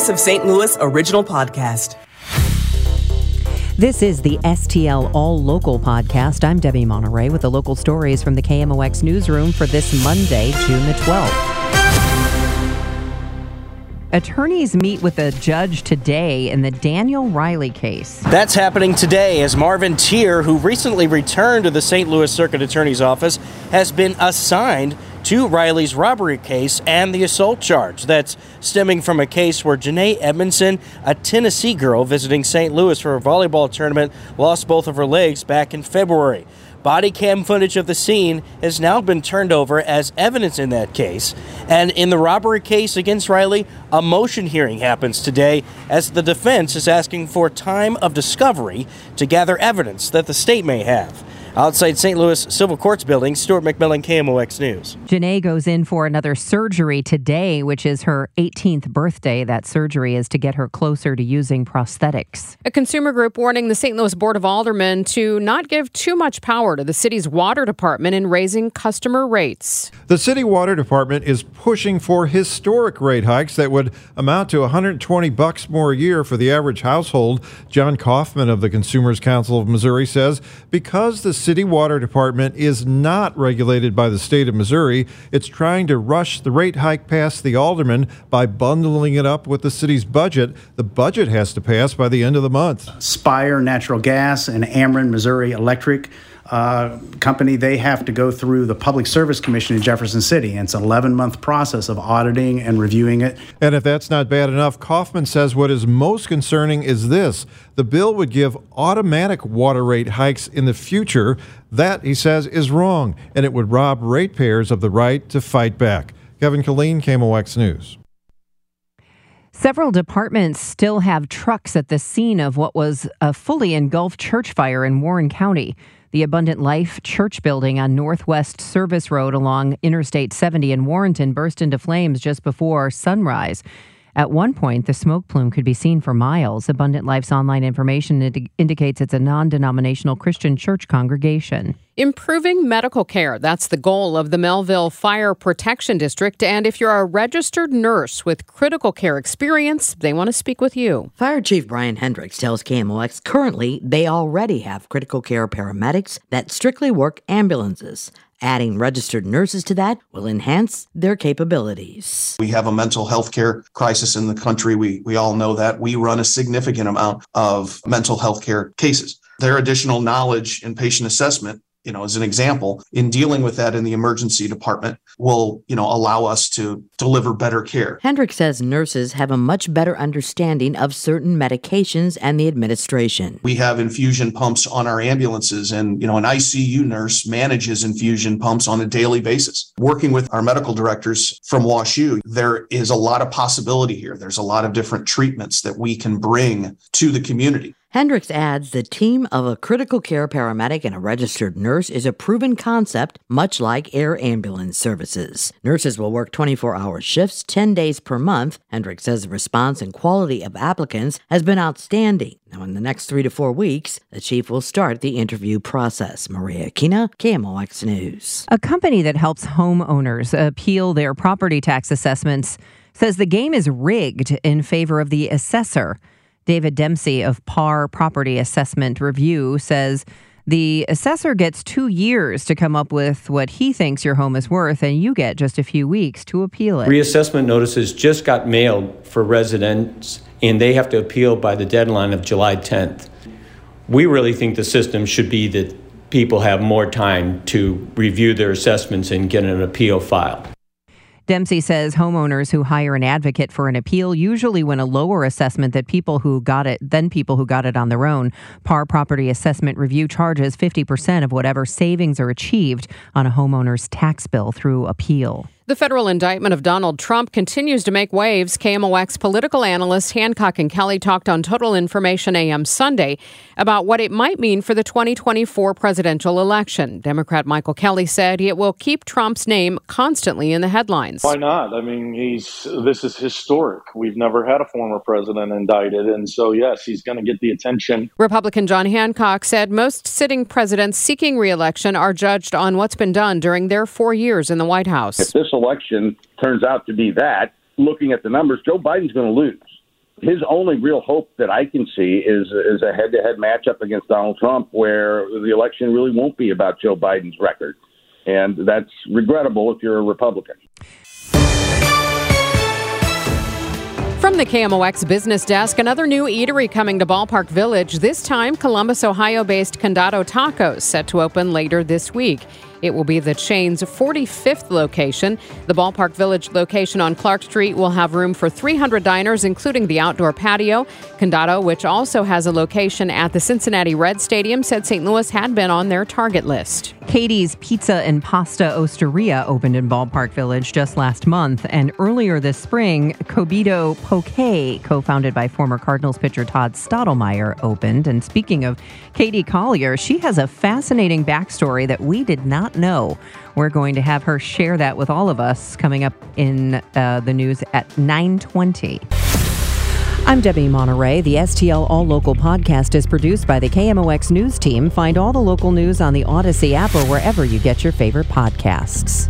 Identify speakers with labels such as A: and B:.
A: Voice of St. Louis original podcast.
B: This is the STL All Local podcast. I'm Debbie Monterey with the local stories from the KMOX newsroom for this Monday, June the 12th. Attorneys meet with a judge today in the Daniel Riley case.
C: That's happening today as Marvin Teer, who recently returned to the St. Louis Circuit Attorney's Office, has been assigned to Riley's robbery case and the assault charge. That's stemming from a case where Janae Edmondson, a Tennessee girl visiting St. Louis for a volleyball tournament, lost both of her legs back in February. Body cam footage of the scene has now been turned over as evidence in that case. And in the robbery case against Riley, a motion hearing happens today as the defense is asking for time of discovery to gather evidence that the state may have. Outside St. Louis Civil Courts Building, Stuart McMillan, KMOX News.
B: Janae goes in for another surgery today, which is her 18th birthday. That surgery is to get her closer to using prosthetics.
D: A consumer group warning the St. Louis Board of Aldermen to not give too much power to the city's water department in raising customer rates.
E: The city water department is pushing for historic rate hikes that would amount to 120 bucks more a year for the average household. John Kaufman of the Consumers Council of Missouri says because the city water department is not regulated by the state of Missouri. It's trying to rush the rate hike past the aldermen by bundling it up with the city's budget. The budget has to pass by the end of the month.
F: Spire Natural Gas and Ameren Missouri Electric uh, company, they have to go through the Public Service Commission in Jefferson City. And it's an 11 month process of auditing and reviewing it.
E: And if that's not bad enough, Kaufman says what is most concerning is this the bill would give automatic water rate hikes in the future. That, he says, is wrong, and it would rob ratepayers of the right to fight back. Kevin Killeen, KMOX News.
B: Several departments still have trucks at the scene of what was a fully engulfed church fire in Warren County. The Abundant Life Church building on Northwest Service Road along Interstate 70 in Warrenton burst into flames just before sunrise. At one point, the smoke plume could be seen for miles. Abundant Life's online information indi- indicates it's a non denominational Christian church congregation.
D: Improving medical care. That's the goal of the Mehlville Fire Protection District. And if you're a registered nurse with critical care experience, they want to speak with you.
G: Fire Chief Brian Hendricks tells KMOX currently they already have critical care paramedics that strictly work ambulances. Adding registered nurses to that will enhance their capabilities.
H: We have a mental health care crisis in the country. We, we all know that. We run a significant amount of mental health care cases. Their additional knowledge in patient assessment you know, as an example, in dealing with that in the emergency department will, you know, allow us to deliver better care.
G: Hendrick says nurses have a much better understanding of certain medications and the administration.
H: We have infusion pumps on our ambulances and, you know, an ICU nurse manages infusion pumps on a daily basis. Working with our medical directors from WashU, there is a lot of possibility here. There's a lot of different treatments that we can bring to the community.
G: Hendricks adds the team of a critical care paramedic and a registered nurse is a proven concept, much like air ambulance services. Nurses will work 24 hour shifts 10 days per month. Hendricks says the response and quality of applicants has been outstanding. Now, in the next three to four weeks, the chief will start the interview process. Maria Kina, KMOX News.
B: A company that helps homeowners appeal their property tax assessments says the game is rigged in favor of the assessor. David Dempsey of PAR Property Assessment Review says the assessor gets two years to come up with what he thinks your home is worth, and you get just a few weeks to appeal it.
I: Reassessment notices just got mailed for residents, and they have to appeal by the deadline of July 10th. We really think the system should be that people have more time to review their assessments and get an appeal filed.
B: Dempsey says homeowners who hire an advocate for an appeal usually win a lower assessment than people who got it than people who got it on their own. PAR Property Assessment Review charges 50% of whatever savings are achieved on a homeowner's tax bill through appeal.
D: The federal indictment of Donald Trump continues to make waves. KMOX political analyst Hancock and Kelly talked on Total Information AM Sunday about what it might mean for the 2024 presidential election. Democrat Michael Kelly said it will keep Trump's name constantly in the headlines.
J: Why not? I mean, he's this is historic. We've never had a former president indicted, and so yes, he's going to get the attention.
D: Republican John Hancock said most sitting presidents seeking reelection are judged on what's been done during their 4 years in the White House.
K: If this election turns out to be that, looking at the numbers, Joe Biden's going to lose. his only real hope that I can see is is a head to head matchup against Donald Trump, where the election really won't be about Joe Biden's record, and that's regrettable if you're a Republican.
D: From the KMOX business desk, another new eatery coming to Ballpark Village, this time Columbus, Ohio based Condado Tacos, set to open later this week. It will be the chain's 45th location. The Ballpark Village location on Clark Street will have room for 300 diners, including the outdoor patio. Condado, which also has a location at the Cincinnati Red Stadium, said St. Louis had been on their target list.
B: Katie's Pizza and Pasta Osteria opened in Ballpark Village just last month, and earlier this spring, Cobito Poke, co-founded by former Cardinals pitcher Todd Stottlemyre, opened. And speaking of Katie Collier, she has a fascinating backstory that we did not know. We're going to have her share that with all of us coming up in uh, the news at 920. I'm Debbie Monterey. The STL All Local podcast is produced by the KMOX News team. Find all the local news on the Audacy app or wherever you get your favorite podcasts.